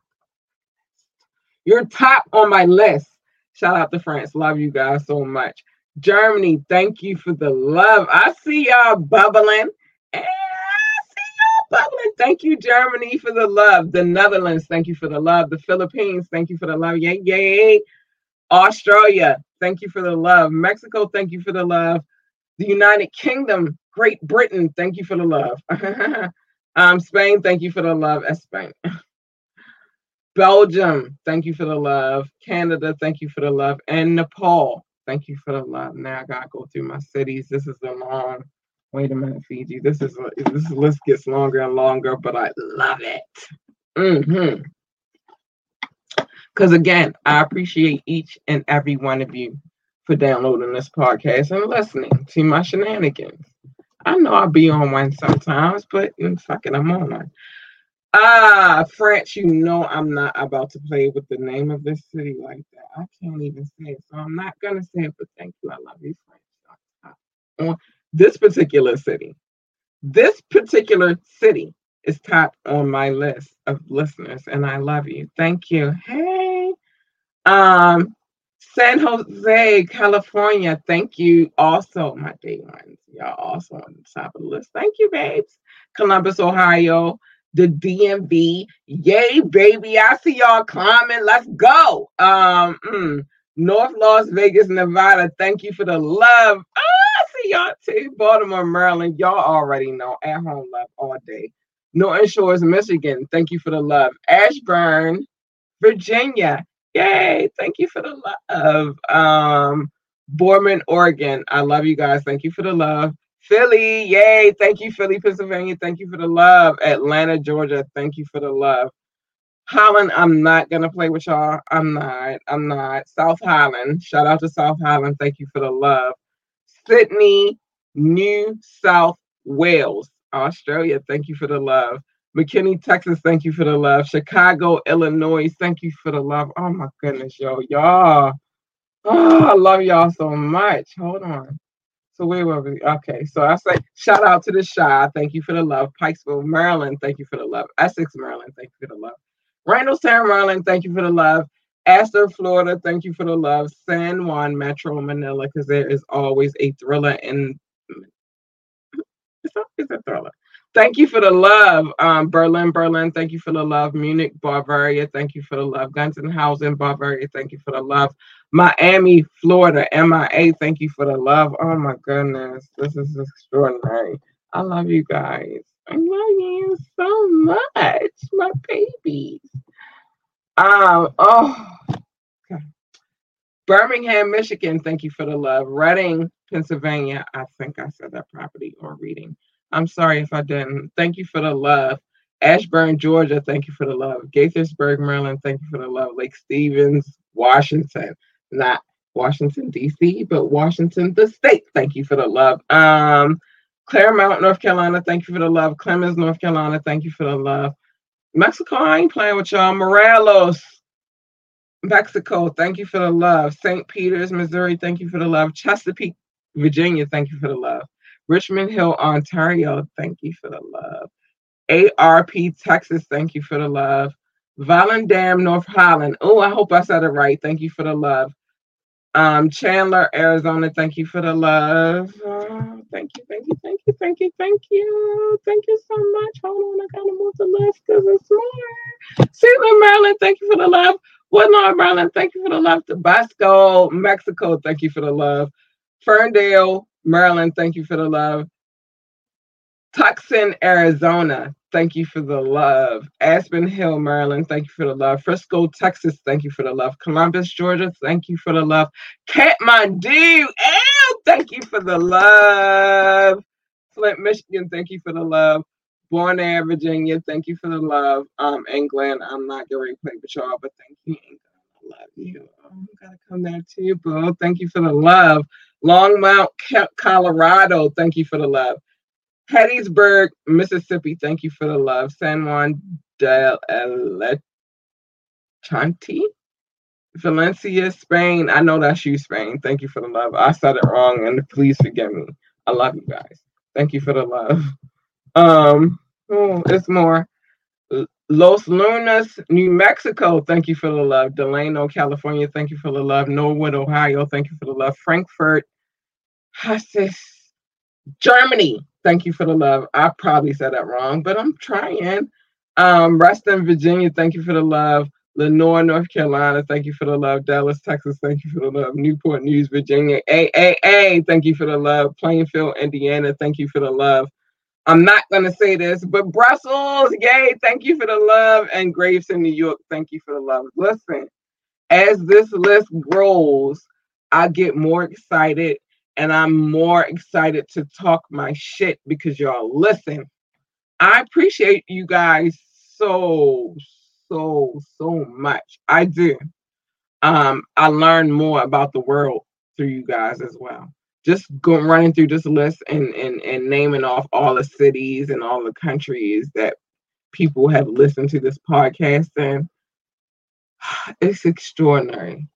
You're top on my list. Shout out to France. Love you guys so much. Germany, thank you for the love. I see y'all bubbling. See. Thank you, Germany, for the love. The Netherlands, thank you for the love. The Philippines, thank you for the love. Yay, yay. Australia, thank you for the love. Mexico, thank you for the love. The United Kingdom, Great Britain, thank you for the love. um, Spain, thank you for the love. Spain. Belgium, thank you for the love. Canada, thank you for the love. And Nepal, Thank you for the love. Now I gotta go through my cities. This is a long. Wait a minute, Fiji. This is this list gets longer and longer, but I love it. Mm-hmm. Because again, I appreciate each and every one of you for downloading this podcast and listening to my shenanigans. I know I'll be on one sometimes, but fuck it, I'm on one. Ah, France, you know I'm not about to play with the name of this city like that. I can't even say it, so I'm not gonna say it. But thank you, I love you, France. This particular city, this particular city is top on my list of listeners, and I love you. Thank you. Hey, um, San Jose, California. Thank you. Also, my day ones, y'all also on the top of the list. Thank you, babes. Columbus, Ohio the DMV. Yay, baby. I see y'all climbing. Let's go. Um, mm, North Las Vegas, Nevada. Thank you for the love. Too. Baltimore, Maryland. Y'all already know. At home love all day. Norton Shores, Michigan. Thank you for the love. Ashburn, Virginia. Yay. Thank you for the love. Um, Boardman, Oregon. I love you guys. Thank you for the love. Philly, yay. Thank you, Philly, Pennsylvania. Thank you for the love. Atlanta, Georgia. Thank you for the love. Holland, I'm not gonna play with y'all. I'm not. I'm not. South Highland. Shout out to South Highland. Thank you for the love. Sydney, New South Wales, Australia. Thank you for the love. McKinney, Texas. Thank you for the love. Chicago, Illinois. Thank you for the love. Oh my goodness, yo, y'all. Oh, I love y'all so much. Hold on. So where were we? Okay, so I say shout out to the Chi. Thank you for the love. Pikesville, Maryland. Thank you for the love. Essex, Maryland. Thank you for the love. Randallstown, Maryland. Thank you for the love. Astor, Florida. Thank you for the love. San Juan, Metro Manila, because there is always a thriller in. It's always a thriller. Thank you for the love. Um, Berlin, Berlin, thank you for the love. Munich, Bavaria, thank you for the love. Gunzenhausen, Bavaria, thank you for the love. Miami, Florida, MIA, thank you for the love. Oh my goodness, this is extraordinary. I love you guys. I love you so much, my babies. Um, oh. Birmingham, Michigan, thank you for the love. Reading, Pennsylvania, I think I said that property or reading. I'm sorry if I didn't. Thank you for the love. Ashburn, Georgia, thank you for the love. Gaithersburg, Maryland, thank you for the love. Lake Stevens, Washington, not Washington, D.C., but Washington, the state, thank you for the love. Um, Claremont, North Carolina, thank you for the love. Clemmons, North Carolina, thank you for the love. Mexico, I ain't playing with y'all. Morelos, Mexico, thank you for the love. St. Peters, Missouri, thank you for the love. Chesapeake, Virginia, thank you for the love. Richmond Hill, Ontario, thank you for the love. ARP, Texas, thank you for the love. Volendam, North Holland. Oh, I hope I said it right. Thank you for the love. Um, Chandler, Arizona, thank you for the love. Oh, thank you, thank you, thank you, thank you, thank you. Thank you so much. Hold on, I gotta move the list because it's more. Suitland, Maryland, thank you for the love. Woodlawn, Maryland, thank you for the love. Tabasco, Mexico, thank you for the love. Ferndale, Maryland, thank you for the love. Tucson, Arizona, thank you for the love. Aspen Hill, Maryland, thank you for the love. Frisco, Texas, thank you for the love. Columbus, Georgia, thank you for the love. Kathmandu, ew, thank you for the love. Flint, Michigan, thank you for the love. Bon Air, Virginia, thank you for the love. Um, England, I'm not going to play with y'all, but thank you, England. I love you. Oh, I'm gonna come there too, bro. Thank you for the love. Longmont, Colorado. Thank you for the love. Hattiesburg, Mississippi. Thank you for the love. San Juan del Elechanti. Valencia, Spain. I know that's you, Spain. Thank you for the love. I said it wrong, and please forgive me. I love you guys. Thank you for the love. Um, oh, it's more. Los Lunas, New Mexico, thank you for the love. Delano, California, thank you for the love. Norwood, Ohio, thank you for the love. Frankfurt, Hassis, Germany, thank you for the love. I probably said that wrong, but I'm trying. Um, Reston, Virginia, thank you for the love. Lenoir, North Carolina, thank you for the love. Dallas, Texas, thank you for the love. Newport News, Virginia, AAA, thank you for the love. Plainfield, Indiana, thank you for the love. I'm not going to say this, but Brussels, yay, thank you for the love. And Graves in New York, thank you for the love. Listen, as this list grows, I get more excited and I'm more excited to talk my shit because y'all listen. I appreciate you guys so, so, so much. I do. Um, I learn more about the world through you guys as well just going running through this list and, and and naming off all the cities and all the countries that people have listened to this podcast, and it's extraordinary.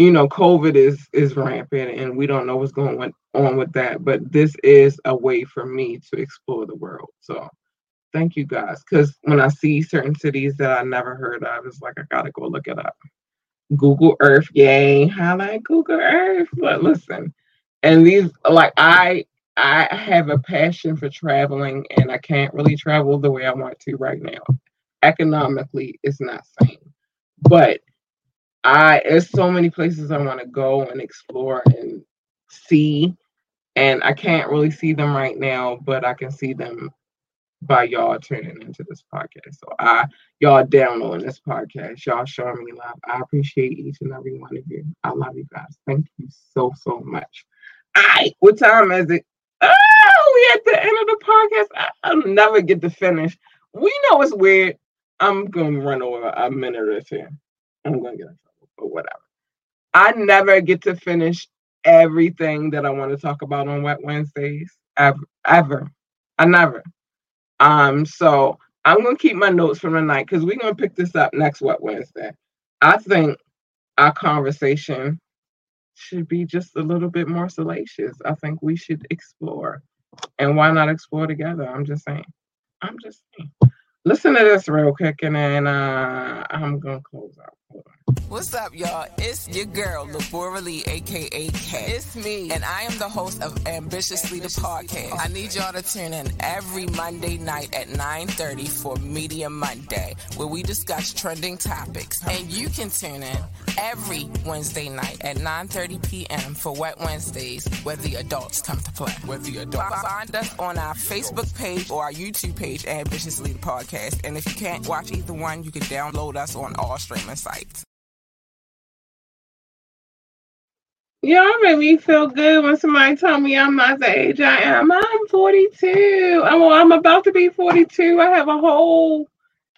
You know, COVID is is rampant, and we don't know what's going on with that. But this is a way for me to explore the world. So, thank you guys. Because when I see certain cities that I never heard of, it's like I gotta go look it up. Google Earth, yay! Highlight Google Earth. But listen, and these like I I have a passion for traveling, and I can't really travel the way I want to right now. Economically, it's not sane, but I there's so many places I want to go and explore and see, and I can't really see them right now, but I can see them by y'all tuning into this podcast. So I y'all downloading this podcast, y'all showing me love. I appreciate each and every one of you. I love you guys. Thank you so so much. All right, what time is it? Oh, we at the end of the podcast. I, will never get to finish. We know it's weird. I'm gonna run over a minute or two. I'm gonna get in but whatever. I never get to finish everything that I want to talk about on Wet Wednesdays. Ever, ever. I never. Um, so I'm gonna keep my notes from tonight because we're gonna pick this up next Wet Wednesday. I think our conversation should be just a little bit more salacious. I think we should explore. And why not explore together? I'm just saying. I'm just saying. Listen to this real quick and then uh, I'm gonna close out. What's up, y'all? It's your girl, Labora Lee, aka Kat. It's me, and I am the host of Ambitiously the Podcast. I need y'all to tune in every Monday night at 9:30 for Media Monday, where we discuss trending topics. And you can tune in every Wednesday night at 9:30 p.m. for Wet Wednesdays, where the adults come to play. Where the adults find us on our Facebook page or our YouTube page, Ambitiously the Podcast. And if you can't watch either one, you can download us on all streaming sites. Y'all make me feel good when somebody tell me I'm not the age I am. I'm 42. I'm, I'm about to be 42. I have a whole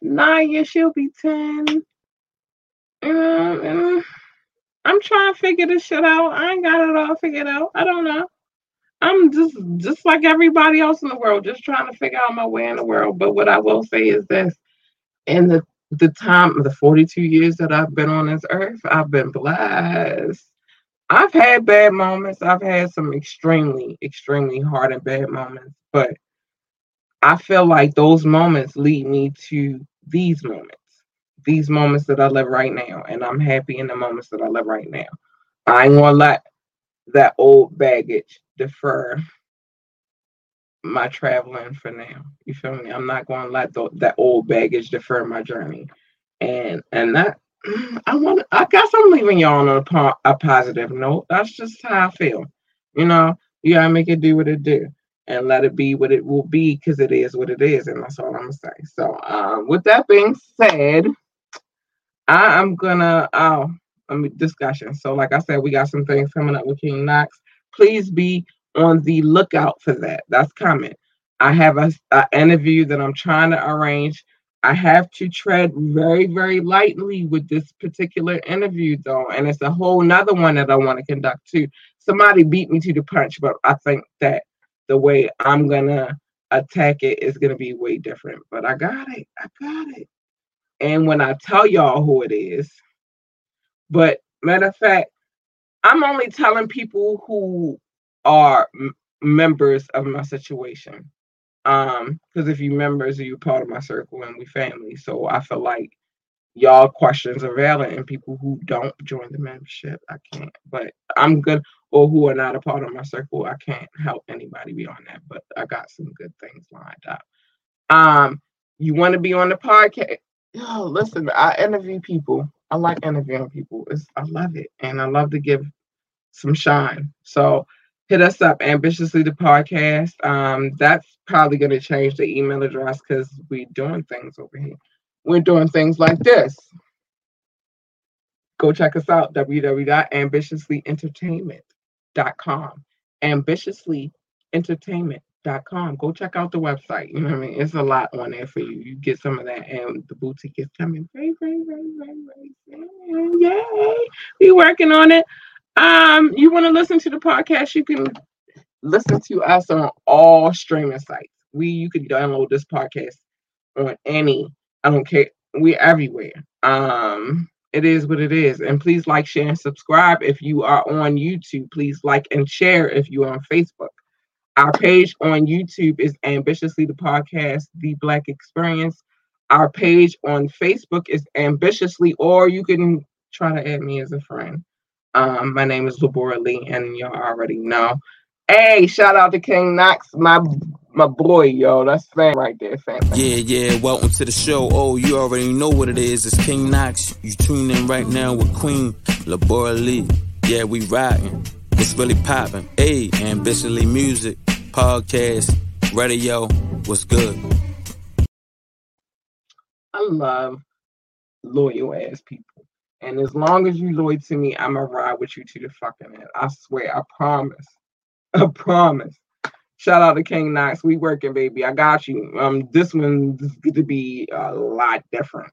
nine years. She'll be 10. Um, I'm trying to figure this shit out. I ain't got it all figured out. I don't know. I'm just just like everybody else in the world, just trying to figure out my way in the world. But what I will say is this: in the the time, of the 42 years that I've been on this earth, I've been blessed. I've had bad moments. I've had some extremely, extremely hard and bad moments, but I feel like those moments lead me to these moments, these moments that I live right now. And I'm happy in the moments that I live right now. I ain't gonna let that old baggage defer my traveling for now. You feel me? I'm not gonna let that old baggage defer my journey. And and that I want. I guess I'm leaving y'all on a, a positive note. That's just how I feel. You know, you gotta make it do what it do, and let it be what it will be, because it is what it is, and that's all I'm gonna say. So, um, with that being said, I am gonna. Oh, I discussion. So, like I said, we got some things coming up with King Knox. Please be on the lookout for that. That's coming. I have a, a interview that I'm trying to arrange I have to tread very, very lightly with this particular interview, though. And it's a whole nother one that I want to conduct too. Somebody beat me to the punch, but I think that the way I'm gonna attack it is gonna be way different. But I got it. I got it. And when I tell y'all who it is, but matter of fact, I'm only telling people who are m- members of my situation. Um, because if you members, you're part of my circle and we family. So I feel like y'all questions are valid and people who don't join the membership, I can't. But I'm good or who are not a part of my circle, I can't help anybody beyond that. But I got some good things lined up. Um, you want to be on the podcast? Oh, listen, I interview people. I like interviewing people. It's I love it. And I love to give some shine. So hit us up ambitiously the podcast. Um, that's probably going to change the email address because we're doing things over here. We're doing things like this. Go check us out www.ambitiouslyentertainment.com. Ambitiouslyentertainment.com. Go check out the website. You know what I mean? It's a lot on there for you. You get some of that, and the boutique is coming. Yay! We're working on it. Um, you want to listen to the podcast? You can listen to us on all streaming sites. We you can download this podcast on any. I don't care. We're everywhere. Um, it is what it is. And please like, share, and subscribe if you are on YouTube. Please like and share if you're on Facebook. Our page on YouTube is Ambitiously the Podcast, The Black Experience. Our page on Facebook is Ambitiously, or you can try to add me as a friend. Um, my name is Labora Lee, and y'all already know. Hey, shout out to King Knox, my my boy, yo. That's fam right there, fam. Yeah, yeah. Welcome to the show. Oh, you already know what it is. It's King Knox. You tune in right now with Queen Labora Lee. Yeah, we riding. It's really popping. Hey, ambitiously music, podcast, radio. What's good? I love loyal ass people. And as long as you loyal to me, I'ma ride with you to the fucking end. I swear, I promise. I promise. Shout out to King Knox. We working, baby. I got you. Um, this one's going to be a lot different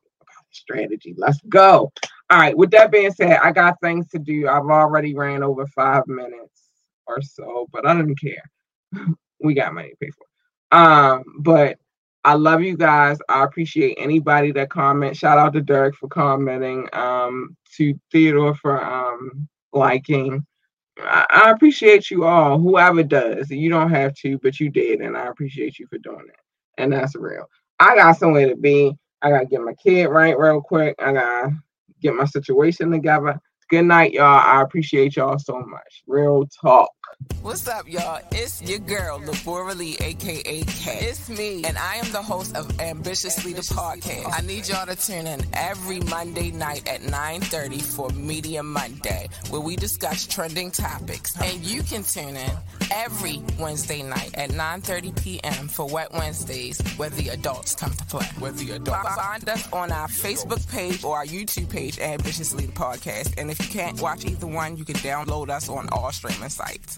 strategy. Let's go. All right. With that being said, I got things to do. I've already ran over five minutes or so, but I don't care. we got money to pay for. Um, but I love you guys. I appreciate anybody that comment. Shout out to Derek for commenting. Um, to Theodore for um liking. I, I appreciate you all, whoever does. You don't have to, but you did, and I appreciate you for doing it. And that's real. I got somewhere to be. I gotta get my kid right real quick. I gotta get my situation together. Good night, y'all. I appreciate y'all so much. Real talk. What's up, y'all? It's your girl, Labora Lee, aka K. It's me, and I am the host of Ambitiously the Podcast. I need y'all to tune in every Monday night at 9:30 for Media Monday, where we discuss trending topics. And you can tune in every Wednesday night at 9:30 p.m. for Wet Wednesdays, where the adults come to play. Where the adults find us on our Facebook page or our YouTube page, Ambitiously the Podcast. And if you can't watch either one, you can download us on all streaming sites.